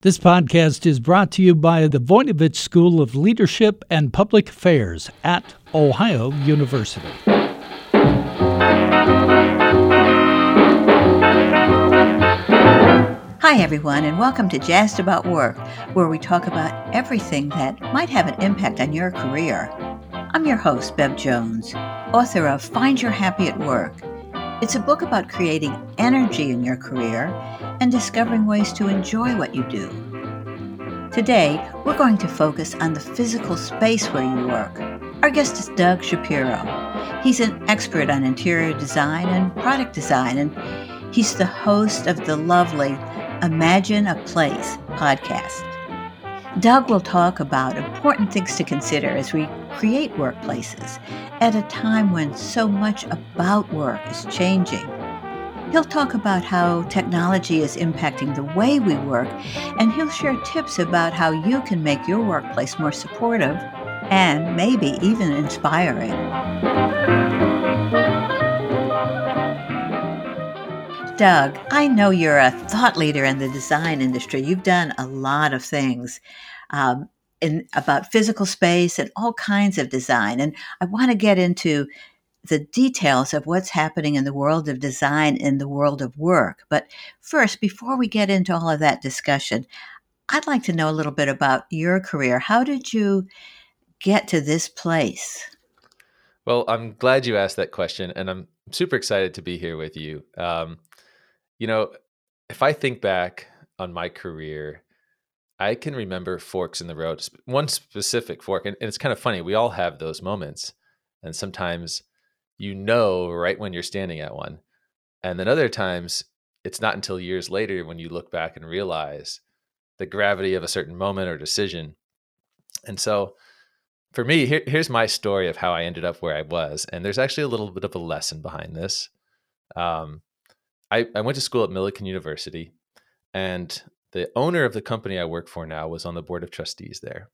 This podcast is brought to you by the Voinovich School of Leadership and Public Affairs at Ohio University. Hi, everyone, and welcome to Jazzed About Work, where we talk about everything that might have an impact on your career. I'm your host, Bev Jones, author of Find Your Happy at Work. It's a book about creating energy in your career and discovering ways to enjoy what you do. Today, we're going to focus on the physical space where you work. Our guest is Doug Shapiro. He's an expert on interior design and product design, and he's the host of the lovely Imagine a Place podcast. Doug will talk about important things to consider as we create workplaces at a time when so much about work is changing. He'll talk about how technology is impacting the way we work, and he'll share tips about how you can make your workplace more supportive and maybe even inspiring. Doug, I know you're a thought leader in the design industry. You've done a lot of things um, in, about physical space and all kinds of design. And I want to get into the details of what's happening in the world of design in the world of work. But first, before we get into all of that discussion, I'd like to know a little bit about your career. How did you get to this place? Well, I'm glad you asked that question, and I'm super excited to be here with you. Um, you know, if I think back on my career, I can remember forks in the road, one specific fork. And, and it's kind of funny. We all have those moments. And sometimes you know right when you're standing at one. And then other times it's not until years later when you look back and realize the gravity of a certain moment or decision. And so for me, here, here's my story of how I ended up where I was. And there's actually a little bit of a lesson behind this. Um, I, I went to school at Millikin University, and the owner of the company I work for now was on the board of trustees there.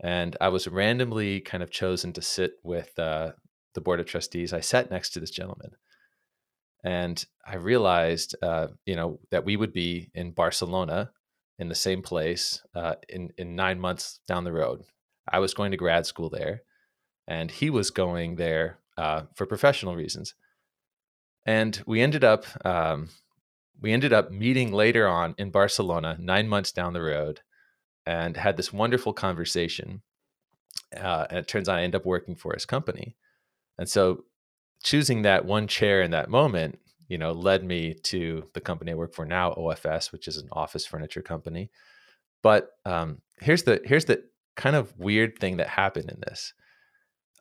And I was randomly kind of chosen to sit with uh, the board of trustees, I sat next to this gentleman, and I realized, uh, you know, that we would be in Barcelona, in the same place, uh, in in nine months down the road. I was going to grad school there, and he was going there uh, for professional reasons. And we ended up um, we ended up meeting later on in Barcelona, nine months down the road, and had this wonderful conversation. Uh, and it turns out I ended up working for his company. And so choosing that one chair in that moment, you know, led me to the company I work for now, OFS, which is an office furniture company. But um, here's the here's the kind of weird thing that happened in this.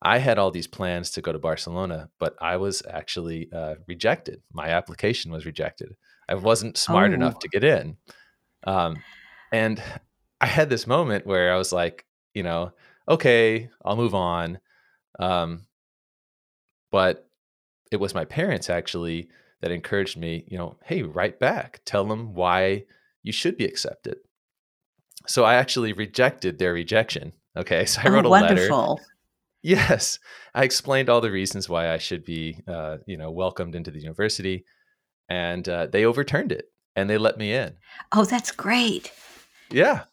I had all these plans to go to Barcelona, but I was actually uh, rejected. My application was rejected. I wasn't smart oh. enough to get in. Um, and I had this moment where I was like, you know, okay, I'll move on. Um, but it was my parents actually that encouraged me, you know, hey, write back, tell them why you should be accepted. So I actually rejected their rejection. Okay. So I wrote oh, a wonderful. letter. Yes. I explained all the reasons why I should be, uh, you know, welcomed into the university. And uh, they overturned it and they let me in. Oh, that's great. Yeah.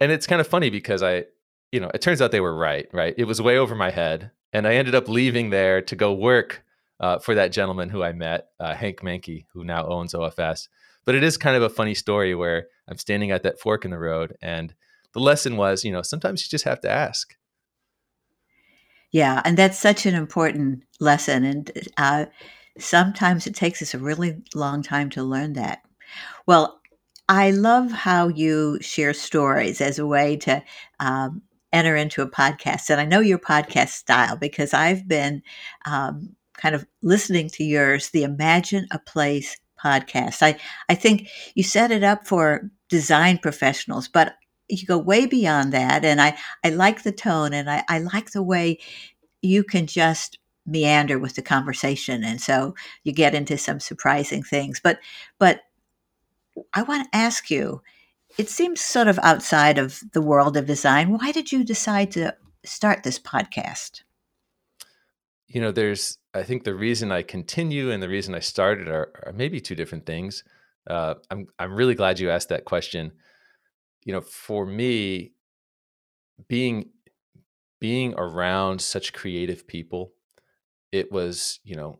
And it's kind of funny because I, you know, it turns out they were right, right? It was way over my head and I ended up leaving there to go work uh, for that gentleman who I met, uh, Hank Menke, who now owns OFS. But it is kind of a funny story where I'm standing at that fork in the road, and the lesson was, you know, sometimes you just have to ask. Yeah, and that's such an important lesson, and uh, sometimes it takes us a really long time to learn that. Well, I love how you share stories as a way to um, enter into a podcast. And I know your podcast style because I've been um, kind of listening to yours, the Imagine a Place podcast. I, I think you set it up for design professionals, but you go way beyond that. And I, I like the tone and I, I like the way you can just meander with the conversation. And so you get into some surprising things. But, but I want to ask you, it seems sort of outside of the world of design. Why did you decide to start this podcast? You know, there's, I think the reason I continue and the reason I started are, are maybe two different things. Uh, I'm I'm really glad you asked that question. You know, for me, being being around such creative people, it was you know,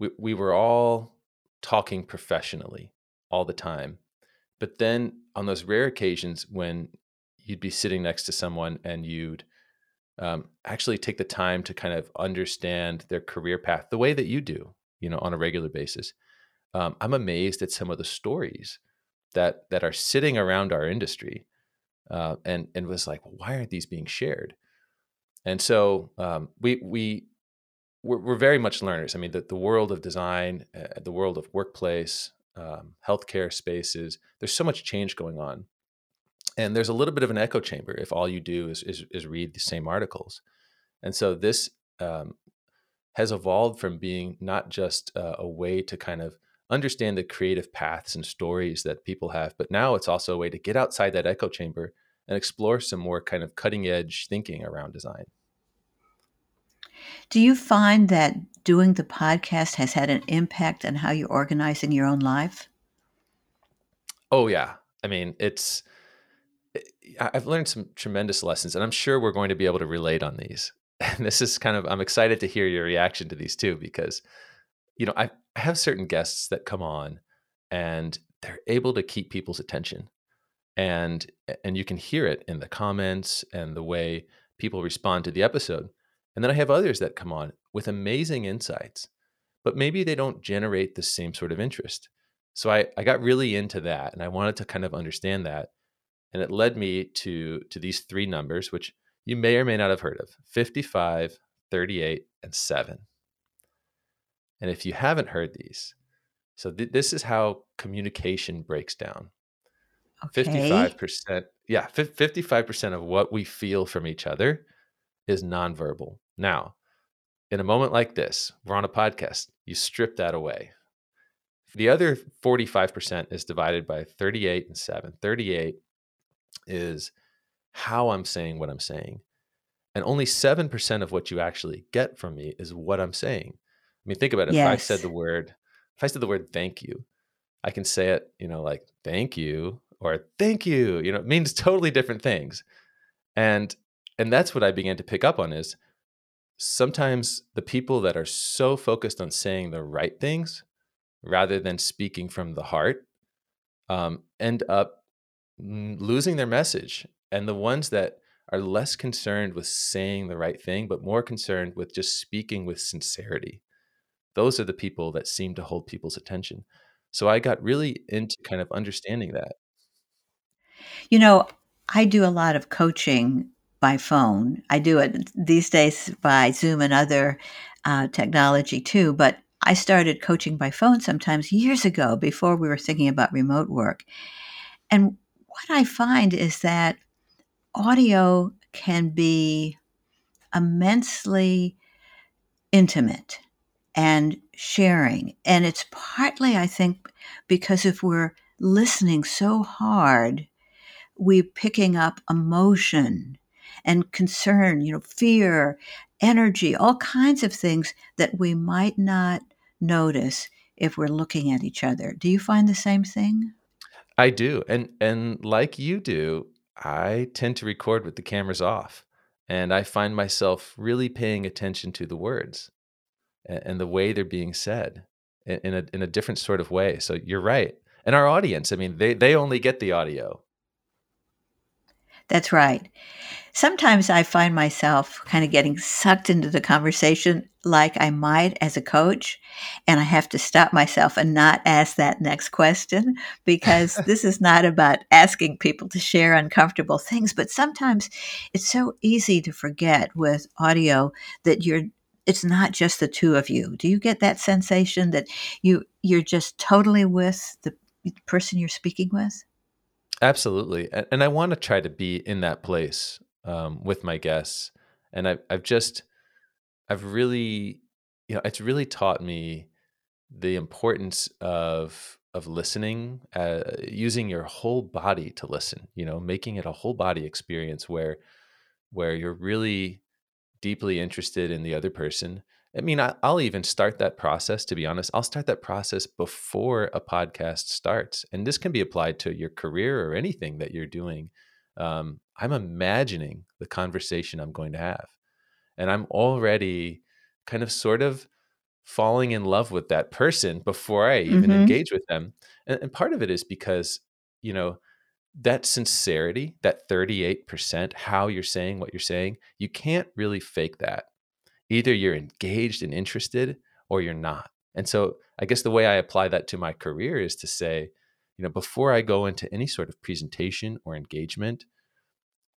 we we were all talking professionally all the time, but then on those rare occasions when you'd be sitting next to someone and you'd um, actually take the time to kind of understand their career path the way that you do, you know, on a regular basis. Um, I'm amazed at some of the stories that that are sitting around our industry, uh, and and was like, why aren't these being shared? And so um, we we we're, we're, very much learners. I mean, the, the world of design, uh, the world of workplace, um, healthcare spaces. There's so much change going on, and there's a little bit of an echo chamber if all you do is is, is read the same articles. And so this um, has evolved from being not just uh, a way to kind of understand the creative paths and stories that people have, but now it's also a way to get outside that echo chamber and explore some more kind of cutting edge thinking around design. Do you find that doing the podcast has had an impact on how you're organizing your own life? Oh, yeah. I mean, it's, I've learned some tremendous lessons, and I'm sure we're going to be able to relate on these. And this is kind of, I'm excited to hear your reaction to these too, because, you know, I, I have certain guests that come on and they're able to keep people's attention. And, and you can hear it in the comments and the way people respond to the episode. And then I have others that come on with amazing insights, but maybe they don't generate the same sort of interest. So I, I got really into that and I wanted to kind of understand that. And it led me to, to these three numbers, which you may or may not have heard of 55, 38, and 7. And if you haven't heard these, so th- this is how communication breaks down. Okay. 55%, yeah, 55% of what we feel from each other is nonverbal. Now, in a moment like this, we're on a podcast, you strip that away. The other 45% is divided by 38 and 7. 38 is how I'm saying what I'm saying. And only 7% of what you actually get from me is what I'm saying. I mean, think about it. Yes. If I said the word, if I said the word thank you, I can say it, you know, like thank you or thank you, you know, it means totally different things. And and that's what I began to pick up on is sometimes the people that are so focused on saying the right things rather than speaking from the heart um, end up losing their message. And the ones that are less concerned with saying the right thing, but more concerned with just speaking with sincerity, those are the people that seem to hold people's attention. So I got really into kind of understanding that. You know, I do a lot of coaching by phone. I do it these days by Zoom and other uh, technology too, but I started coaching by phone sometimes years ago before we were thinking about remote work. And what I find is that audio can be immensely intimate and sharing. And it's partly, I think, because if we're listening so hard, we're picking up emotion and concern, you know, fear, energy, all kinds of things that we might not notice if we're looking at each other. Do you find the same thing? I do. And and like you do, I tend to record with the cameras off. And I find myself really paying attention to the words and, and the way they're being said in, a in a different sort of way. So you're right. And our audience, I mean, they they only get the audio. That's right. Sometimes I find myself kind of getting sucked into the conversation like I might as a coach, and I have to stop myself and not ask that next question because this is not about asking people to share uncomfortable things, but sometimes it's so easy to forget with audio that you're it's not just the two of you. Do you get that sensation that you you're just totally with the person you're speaking with? Absolutely, and I want to try to be in that place um, with my guests, and I've I've just I've really you know it's really taught me the importance of of listening, uh, using your whole body to listen. You know, making it a whole body experience where where you're really deeply interested in the other person, I mean, I, will even start that process, to be honest. I'll start that process before a podcast starts. And this can be applied to your career or anything that you're doing. Um, I'm imagining the conversation I'm going to have. And I'm already kind of sort of falling in love with that person before I even mm-hmm. engage with them. And, and part of it is because, you know, that sincerity, that 38%, how you're saying what you're saying, you can't really fake that either you're engaged and interested or you're not. And so I guess the way I apply that to my career is to say, you know, before I go into any sort of presentation or engagement,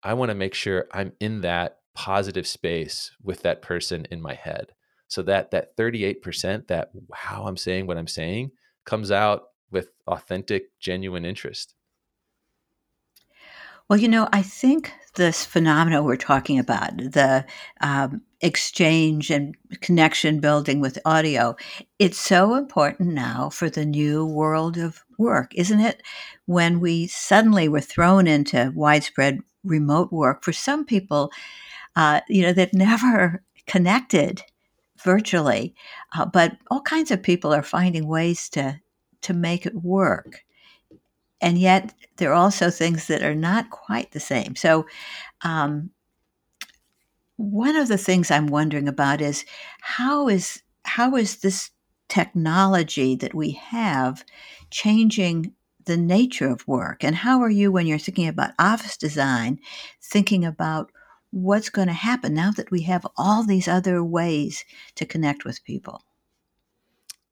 I want to make sure I'm in that positive space with that person in my head. So that that 38%, that how I'm saying what I'm saying comes out with authentic, genuine interest. Well, you know, I think this phenomena we're talking about, the um, exchange and connection building with audio, it's so important now for the new world of work, isn't it? When we suddenly were thrown into widespread remote work, for some people, uh, you know, they've never connected virtually, uh, but all kinds of people are finding ways to to make it work and yet there are also things that are not quite the same. So, um, one of the things I'm wondering about is how is how is this technology that we have changing the nature of work, and how are you when you're thinking about office design, thinking about what's going to happen now that we have all these other ways to connect with people?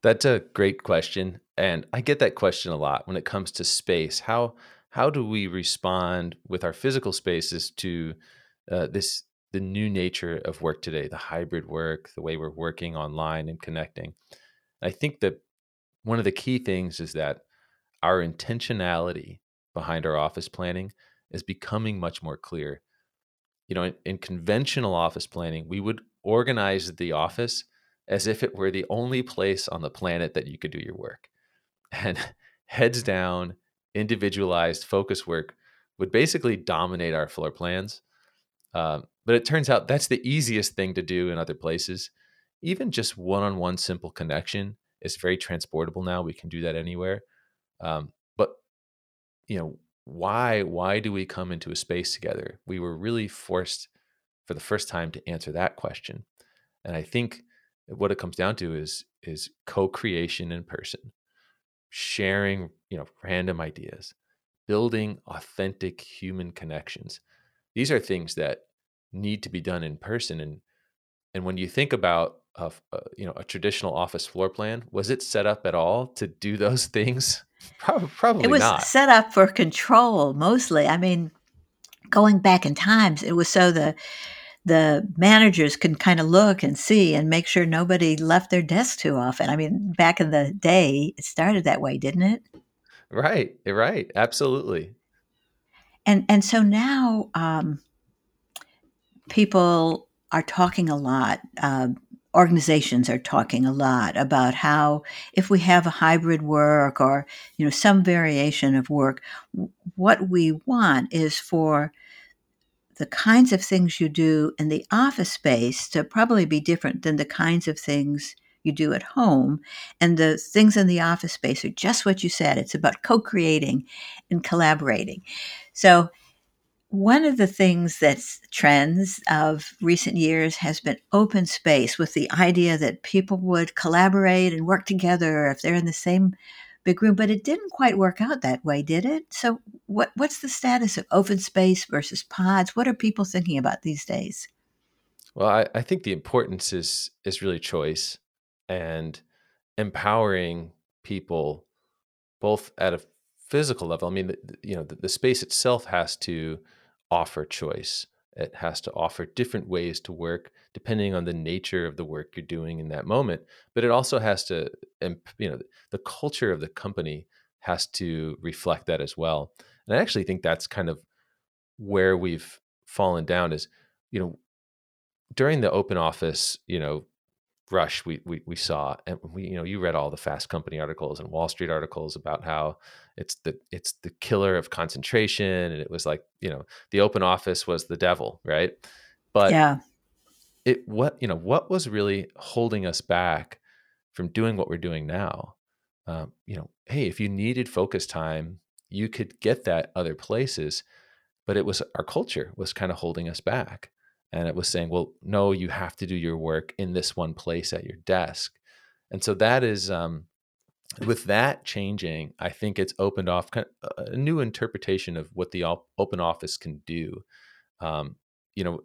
That's a great question. And I get that question a lot when it comes to space. How how do we respond with our physical spaces to uh, this the new nature of work today, the hybrid work, the way we're working online and connecting? I think that one of the key things is that our intentionality behind our office planning is becoming much more clear. You know, in, in conventional office planning, we would organize the office as if it were the only place on the planet that you could do your work and heads down, individualized focus work would basically dominate our floor plans. Um, but it turns out that's the easiest thing to do in other places. Even just one on one simple connection is very transportable now. We can do that anywhere. Um, but, you know, why why do we come into a space together we were really forced for the first time to answer that question and i think what it comes down to is is co-creation in person sharing, you know, random ideas, building authentic human connections. These are things that need to be done in person. And and when you think about a, a, uh, you know a traditional office floor plan, was it set up at all to do those things? Probably, probably it was not. set up for control mostly. I mean, going back in times, it was so the the managers can kind of look and see and make sure nobody left their desk too often. I mean, back in the day, it started that way, didn't it? Right, right, absolutely. And and so now um, people are talking a lot. Uh, organizations are talking a lot about how if we have a hybrid work or you know some variation of work, what we want is for the kinds of things you do in the office space to probably be different than the kinds of things you do at home. And the things in the office space are just what you said it's about co creating and collaborating. So, one of the things that's trends of recent years has been open space with the idea that people would collaborate and work together if they're in the same big room, but it didn't quite work out that way, did it? So, what what's the status of open space versus pods? What are people thinking about these days? Well, I, I think the importance is is really choice and empowering people both at a physical level. I mean, the, you know, the, the space itself has to offer choice. It has to offer different ways to work depending on the nature of the work you're doing in that moment. But it also has to, you know, the culture of the company has to reflect that as well. And I actually think that's kind of where we've fallen down is, you know, during the open office, you know, rush we, we we saw. And we you know you read all the fast company articles and wall street articles about how it's the it's the killer of concentration. And it was like you know the open office was the devil right? But yeah. it what you know what was really holding us back from doing what we're doing now. Um, you know, hey, if you needed focus time, you could get that other places, but it was our culture was kind of holding us back, and it was saying, well, no, you have to do your work in this one place at your desk, and so that is. Um, with that changing, I think it's opened off of a new interpretation of what the open office can do. Um, you know,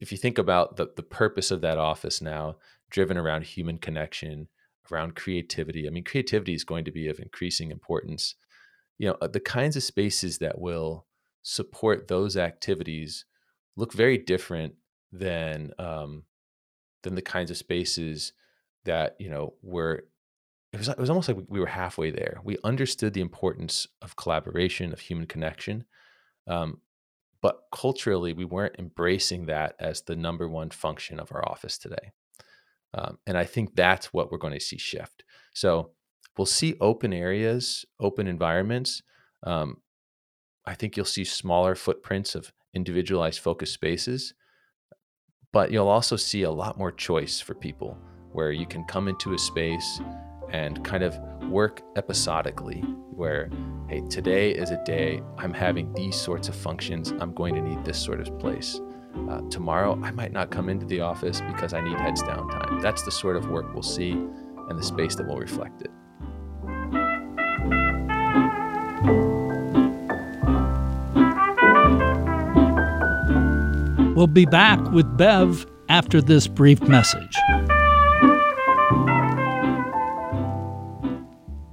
if you think about the the purpose of that office now, driven around human connection, around creativity. I mean, creativity is going to be of increasing importance. You know, uh, the kinds of spaces that will support those activities look very different than um, than the kinds of spaces that you know were it was it was almost like we were halfway there. We understood the importance of collaboration, of human connection, um, but culturally, we weren't embracing that as the number one function of our office today. Um, and I think that's what we're going to see shift. So we'll see open areas, open environments. Um, I think you'll see smaller footprints of individualized focus spaces, but you'll also see a lot more choice for people where you can come into a space and kind of work episodically where hey today is a day i'm having these sorts of functions i'm going to need this sort of place. Uh, tomorrow i might not come into the office because i need heads down time. That's the sort of work we'll see and the space that will reflect it We'll be back with Bev after this brief message.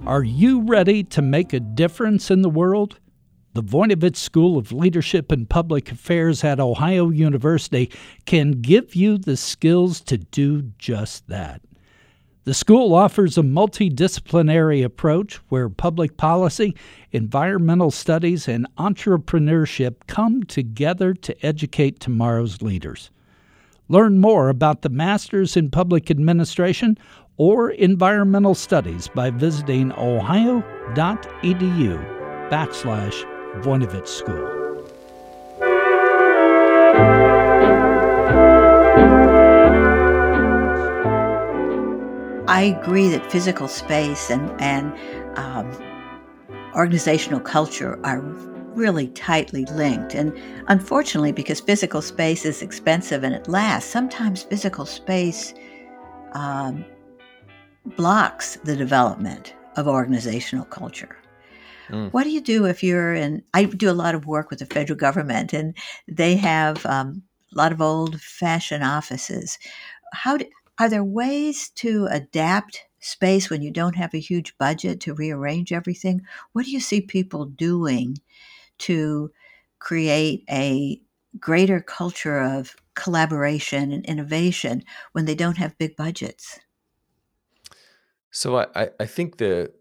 Are you ready to make a difference in the world? The Voinovich School of Leadership and Public Affairs at Ohio University can give you the skills to do just that. The school offers a multidisciplinary approach where public policy, environmental studies, and entrepreneurship come together to educate tomorrow's leaders. Learn more about the Masters in Public Administration or environmental studies by visiting ohio.edu backslash Voinovich School. I agree that physical space and, and um, organizational culture are really tightly linked. And unfortunately, because physical space is expensive and it lasts, sometimes physical space um, blocks the development of organizational culture. Mm. What do you do if you're in? I do a lot of work with the federal government, and they have um, a lot of old fashioned offices. How do, are there ways to adapt space when you don't have a huge budget to rearrange everything? What do you see people doing to create a greater culture of collaboration and innovation when they don't have big budgets? So I, I think the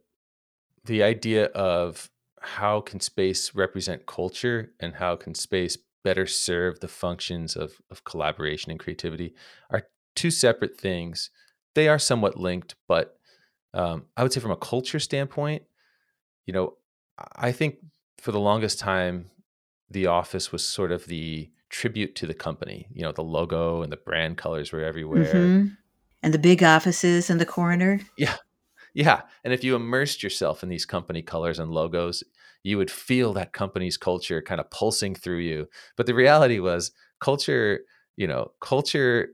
the idea of how can space represent culture and how can space better serve the functions of, of collaboration and creativity are two separate things. They are somewhat linked, but um, I would say from a culture standpoint, you know, I think for the longest time, the office was sort of the tribute to the company. You know, the logo and the brand colors were everywhere. Mm-hmm and the big offices in the corner. Yeah. Yeah. And if you immersed yourself in these company colors and logos, you would feel that company's culture kind of pulsing through you. But the reality was culture, you know, culture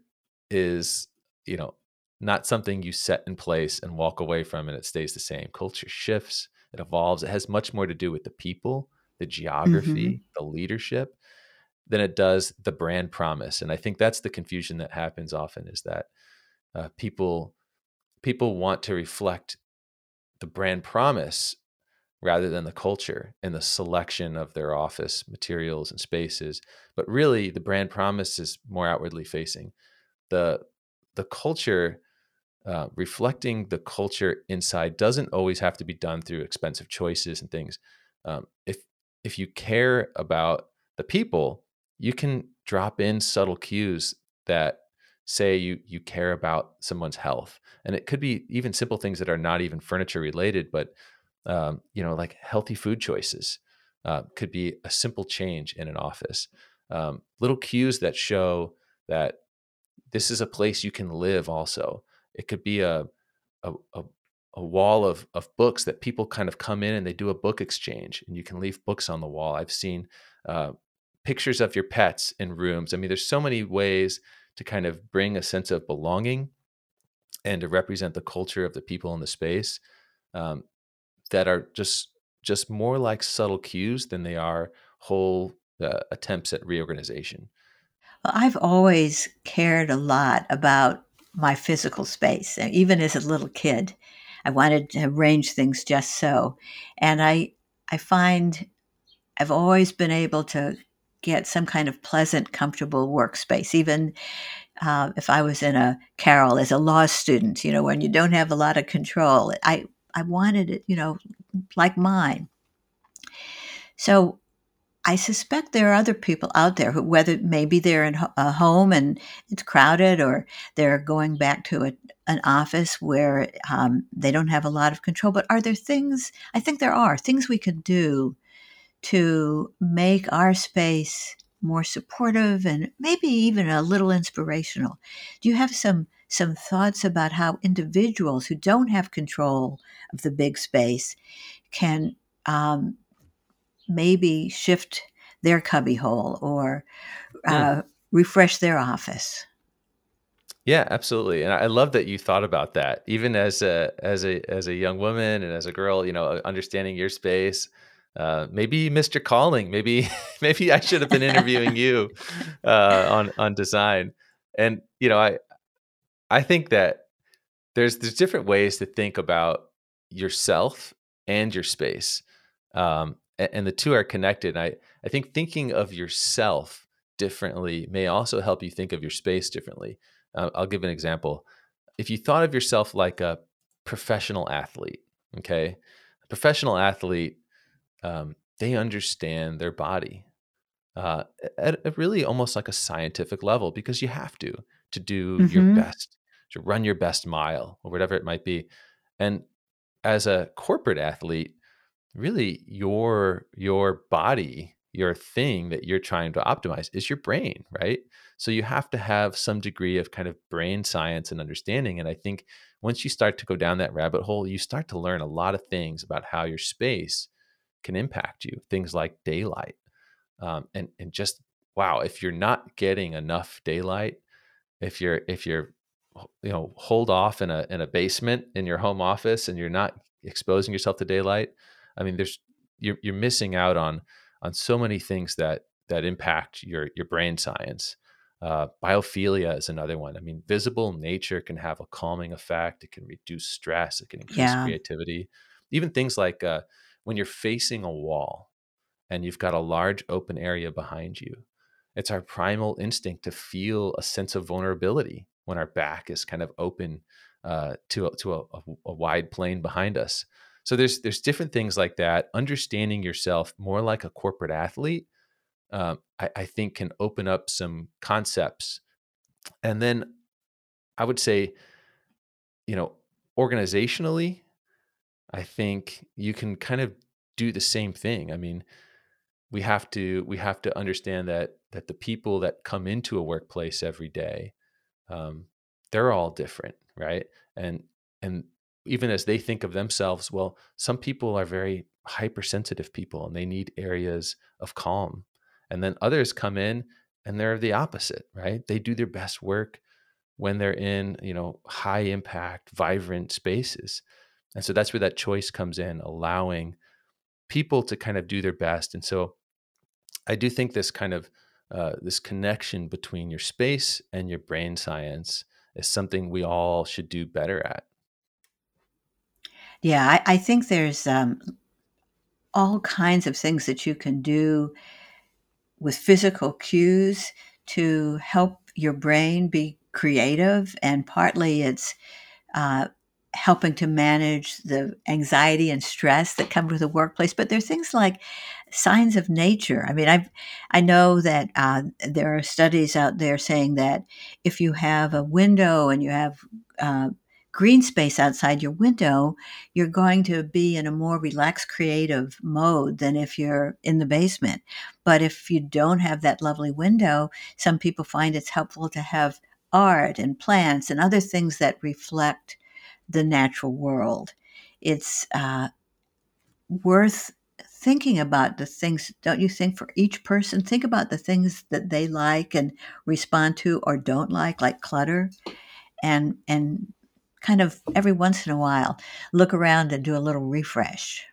is, you know, not something you set in place and walk away from and it stays the same. Culture shifts, it evolves. It has much more to do with the people, the geography, mm-hmm. the leadership than it does the brand promise. And I think that's the confusion that happens often is that uh, people people want to reflect the brand promise rather than the culture and the selection of their office materials and spaces but really the brand promise is more outwardly facing the the culture uh, reflecting the culture inside doesn't always have to be done through expensive choices and things. Um, if if you care about the people you can drop in subtle cues that say you you care about someone's health. And it could be even simple things that are not even furniture related but um, you know like healthy food choices uh, could be a simple change in an office. Um, little cues that show that this is a place you can live also. It could be a a, a, a wall of, of books that people kind of come in and they do a book exchange and you can leave books on the wall. I've seen uh, pictures of your pets in rooms. I mean there's so many ways to kind of bring a sense of belonging and to represent the culture of the people in the space um, that are just just more like subtle cues than they are whole uh, attempts at reorganization. I've always cared a lot about my physical space, even as a little kid. I wanted to arrange things just so, and I I find I've always been able to get some kind of pleasant, comfortable workspace, even uh, if I was in a carrel as a law student, you know, when you don't have a lot of control. I, I wanted it, you know, like mine. So I suspect there are other people out there who, whether maybe they're in a home and it's crowded, or they're going back to a, an office where um, they don't have a lot of control. But are there things? I think there are things we could do to make our space more supportive and maybe even a little inspirational. Do you have some some thoughts about how individuals who don't have control of the big space can um, maybe shift their cubbyhole or uh, mm. refresh their office? Yeah, absolutely. And I love that you thought about that. Even as a as a as a young woman and as a girl, you know, understanding your space, uh, maybe your Calling, maybe maybe I should have been interviewing you uh, on on design. And you know, I I think that there's there's different ways to think about yourself and your space, um, and, the two are connected. I I think thinking of yourself differently may also help you think of your space differently. Uh, I'll give an example. If you thought of yourself like a professional athlete, okay, a professional athlete um, they understand their body uh, at, at, really almost like a scientific level because you have to to do mm-hmm. your best to run your best mile or whatever it might be and as a corporate athlete really your your body your thing that you're trying to optimize is your brain right so you have to have some degree of kind of brain science and understanding and i think once you start to go down that rabbit hole you start to learn a lot of things about how your space can impact you. Things like daylight, um, and and just wow, if you're not getting enough daylight, if you're if you're you know hold off in a in a basement in your home office and you're not exposing yourself to daylight, I mean, there's you're you're missing out on on so many things that that impact your your brain science. Uh, biophilia is another one. I mean, visible nature can have a calming effect. It can reduce stress. It can increase yeah. creativity. Even things like uh, when you're facing a wall and you've got a large open area behind you, it's our primal instinct to feel a sense of vulnerability when our back is kind of open uh, to a, to a, a wide plane behind us. So there's there's different things like that. Understanding yourself more like a corporate athlete, um, I, I think, can open up some concepts. And then I would say, you know, organizationally, I think you can kind of do the same thing. I mean, we have to we have to understand that that the people that come into a workplace every day, um, they're all different, right? And and even as they think of themselves, well, some people are very hypersensitive people and they need areas of calm, and then others come in and they're the opposite, right? They do their best work when they're in you know high impact, vibrant spaces. And so that's where that choice comes in, allowing people to kind of do their best. And so I do think this kind of uh, this connection between your space and your brain science is something we all should do better at. Yeah, I, I think there's um, all kinds of things that you can do with physical cues to help your brain be creative. And partly it's uh, helping to manage the anxiety and stress that come with the workplace. But there are things like signs of nature. I mean, I I know that uh, there are studies out there saying that if you have a window and you have uh, green space outside your window, you're going to be in a more relaxed, creative mode than if you're in the basement. But if you don't have that lovely window, some people find it's helpful to have art and plants and other things that reflect the natural world. It's uh, worth thinking about the things, don't you think, for each person? Think about the things that they like and respond to or don't like, like clutter, and and kind of every once in a while look around and do a little refresh.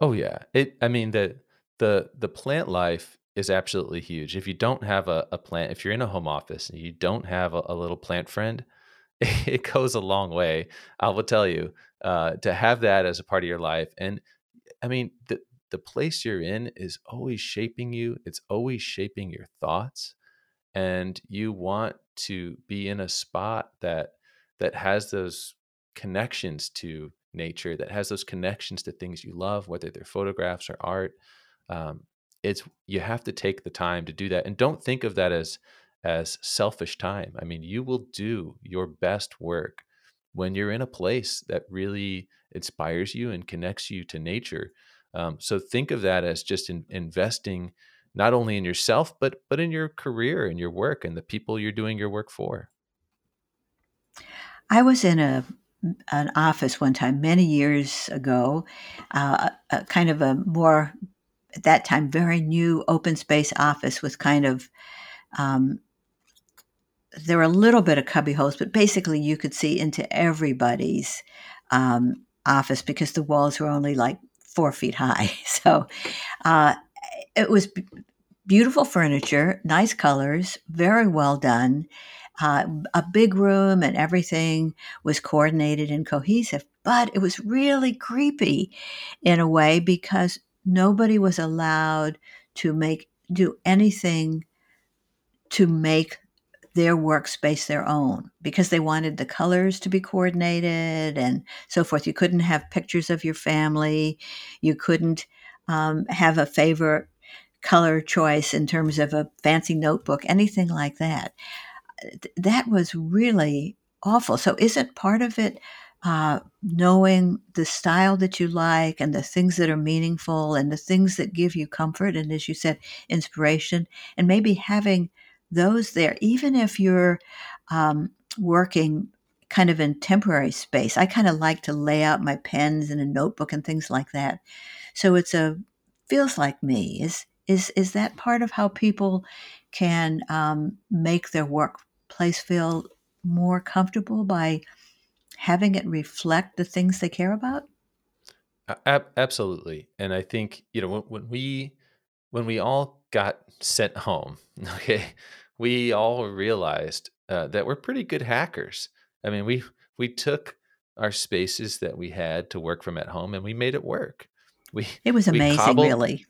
Oh yeah. It I mean the the the plant life is absolutely huge. If you don't have a, a plant, if you're in a home office and you don't have a, a little plant friend, it goes a long way. I will tell you, uh, to have that as a part of your life. And I mean, the the place you're in is always shaping you. It's always shaping your thoughts. And you want to be in a spot that that has those connections to nature, that has those connections to things you love, whether they're photographs or art. Um, it's you have to take the time to do that, and don't think of that as as selfish time. I mean, you will do your best work when you're in a place that really inspires you and connects you to nature. Um, so think of that as just in, investing not only in yourself but but in your career and your work and the people you're doing your work for. I was in a an office one time many years ago, uh, a, kind of a more at that time very new open space office with kind of um, there were a little bit of cubby holes, but basically you could see into everybody's um, office because the walls were only like four feet high. So uh, it was beautiful furniture, nice colors, very well done uh, a big room and everything was coordinated and cohesive. But it was really creepy in a way because nobody was allowed to make do anything to make their workspace their own because they wanted the colors to be coordinated and so forth. You couldn't have pictures of your family. You couldn't um, have a favorite color choice in terms of a fancy notebook, anything like that that was really awful. So, isn't part of it uh, knowing the style that you like and the things that are meaningful and the things that give you comfort and, as you said, inspiration, and maybe having those there, even if you're um, working kind of in temporary space. I kind of like to lay out my pens in a notebook and things like that. So it's a feels like me. Is is is that part of how people can um, make their workplace feel more comfortable by having it reflect the things they care about? absolutely. And I think, you know, when, when we when we all got sent home, okay, we all realized uh, that we're pretty good hackers. I mean, we we took our spaces that we had to work from at home and we made it work. We It was amazing, cobbled, really.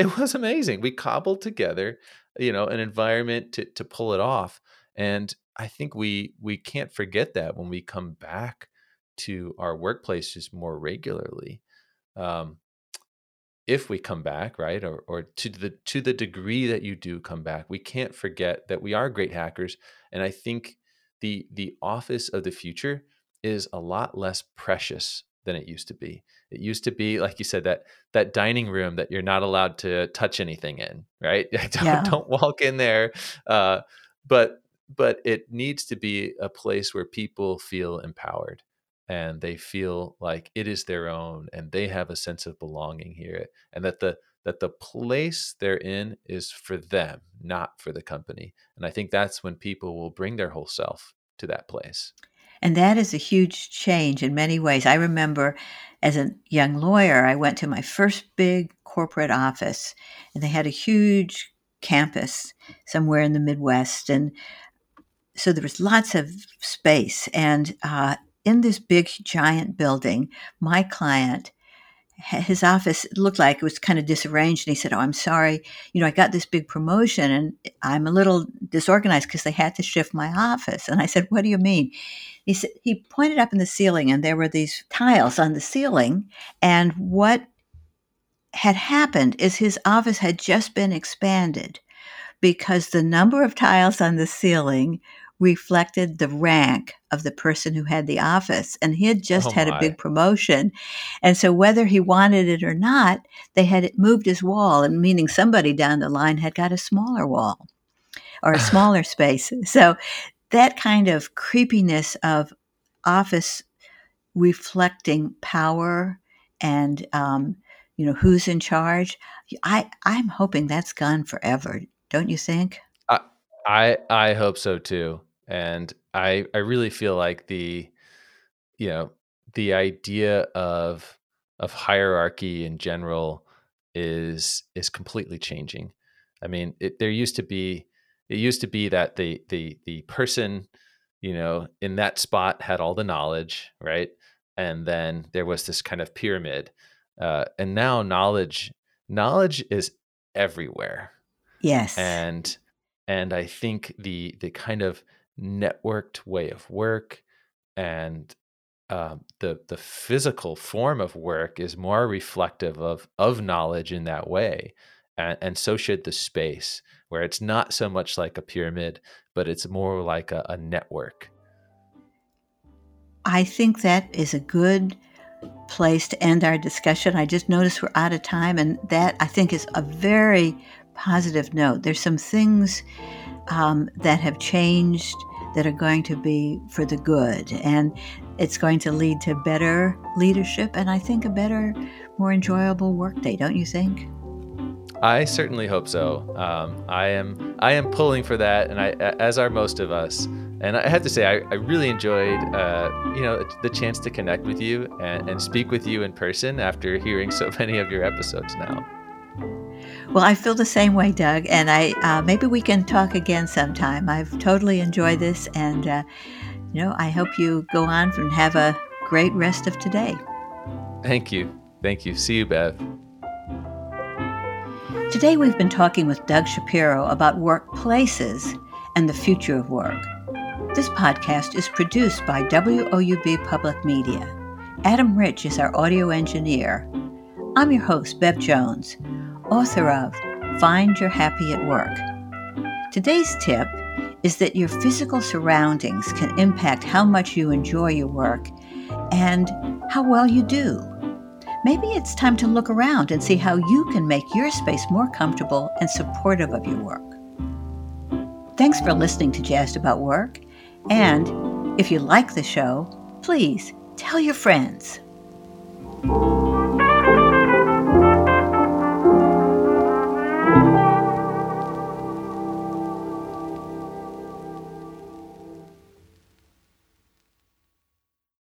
It was amazing. We cobbled together, you know, an environment to to pull it off. And I think we we can't forget that when we come back to our workplaces more regularly. Um, if we come back, right, or or to the to the degree that you do come back, we can't forget that we are great hackers. And I think the the office of the future is a lot less precious than it used to be. It used to be, like you said, that that dining room that you're not allowed to touch anything in, right? don't, yeah. don't walk in there. Uh, but but it needs to be a place where people feel empowered and they feel like it is their own and they have a sense of belonging here and that the that the place they're in is for them not for the company and i think that's when people will bring their whole self to that place and that is a huge change in many ways i remember as a young lawyer i went to my first big corporate office and they had a huge campus somewhere in the midwest and so there was lots of space. And uh, in this big, giant building, my client, his office looked like it was kind of disarranged. And he said, Oh, I'm sorry. You know, I got this big promotion and I'm a little disorganized because they had to shift my office. And I said, What do you mean? He said, He pointed up in the ceiling and there were these tiles on the ceiling. And what had happened is his office had just been expanded because the number of tiles on the ceiling reflected the rank of the person who had the office. And he had just oh had a big promotion. And so, whether he wanted it or not, they had moved his wall, and meaning somebody down the line had got a smaller wall or a smaller space. So, that kind of creepiness of office reflecting power and um, you know who's in charge. I I'm hoping that's gone forever. Don't you think? I I, I hope so too, and I I really feel like the you know the idea of of hierarchy in general is is completely changing. I mean, it, there used to be it used to be that the the the person you know in that spot had all the knowledge, right? And then there was this kind of pyramid, uh, and now knowledge knowledge is everywhere. Yes, and and I think the the kind of networked way of work and um, the the physical form of work is more reflective of of knowledge in that way, and, and so should the space, where it's not so much like a pyramid, but it's more like a, a network. I think that is a good place to end our discussion. I just noticed we're out of time, and that I think is a very positive note. There's some things um, that have changed that are going to be for the good. And it's going to lead to better leadership and I think a better, more enjoyable workday, don't you think? I certainly hope so. Um, I am I am pulling for that, and I as are most of us. And I have to say, I, I really enjoyed, uh, you know, the chance to connect with you and, and speak with you in person after hearing so many of your episodes now. Well, I feel the same way, Doug, and I uh, maybe we can talk again sometime. I've totally enjoyed this, and uh, you know, I hope you go on and have a great rest of today. Thank you, thank you. See you, Bev. Today, we've been talking with Doug Shapiro about workplaces and the future of work. This podcast is produced by WOUB Public Media. Adam Rich is our audio engineer. I'm your host, Bev Jones author of Find Your Happy at Work. Today's tip is that your physical surroundings can impact how much you enjoy your work and how well you do. Maybe it's time to look around and see how you can make your space more comfortable and supportive of your work. Thanks for listening to Jazzed About Work. And if you like the show, please tell your friends.